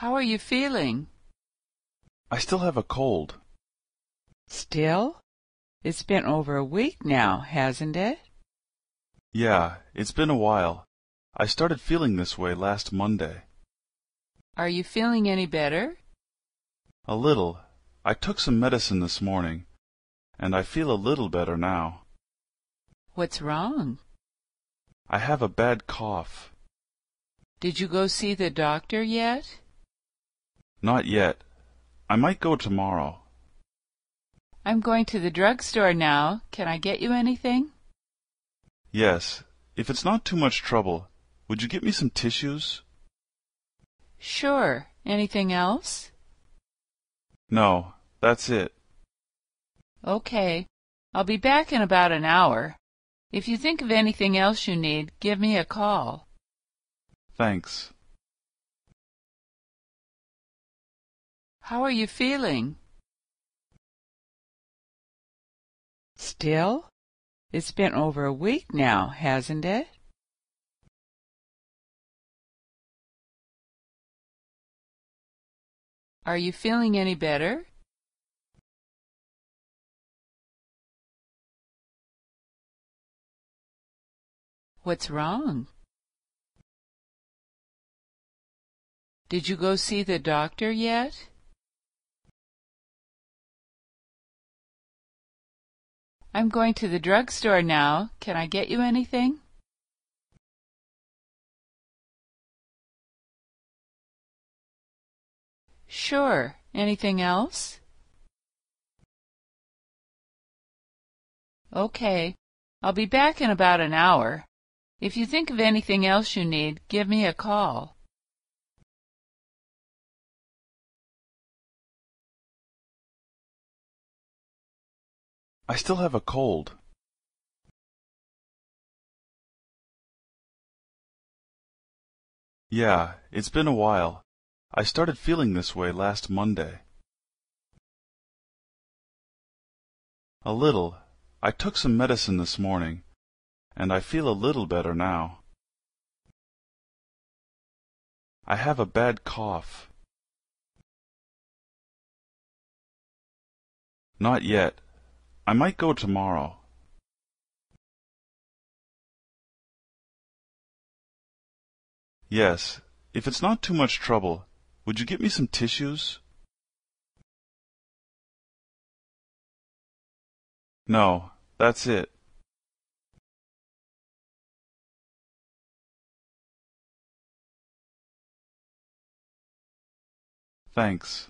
How are you feeling? I still have a cold. Still? It's been over a week now, hasn't it? Yeah, it's been a while. I started feeling this way last Monday. Are you feeling any better? A little. I took some medicine this morning, and I feel a little better now. What's wrong? I have a bad cough. Did you go see the doctor yet? Not yet. I might go tomorrow. I'm going to the drugstore now. Can I get you anything? Yes, if it's not too much trouble, would you get me some tissues? Sure. Anything else? No, that's it. Okay. I'll be back in about an hour. If you think of anything else you need, give me a call. Thanks. How are you feeling? Still? It's been over a week now, hasn't it? Are you feeling any better? What's wrong? Did you go see the doctor yet? I'm going to the drugstore now. Can I get you anything? Sure. Anything else? Okay. I'll be back in about an hour. If you think of anything else you need, give me a call. I still have a cold. Yeah, it's been a while. I started feeling this way last Monday. A little. I took some medicine this morning, and I feel a little better now. I have a bad cough. Not yet. I might go tomorrow. Yes, if it's not too much trouble, would you get me some tissues? No, that's it. Thanks.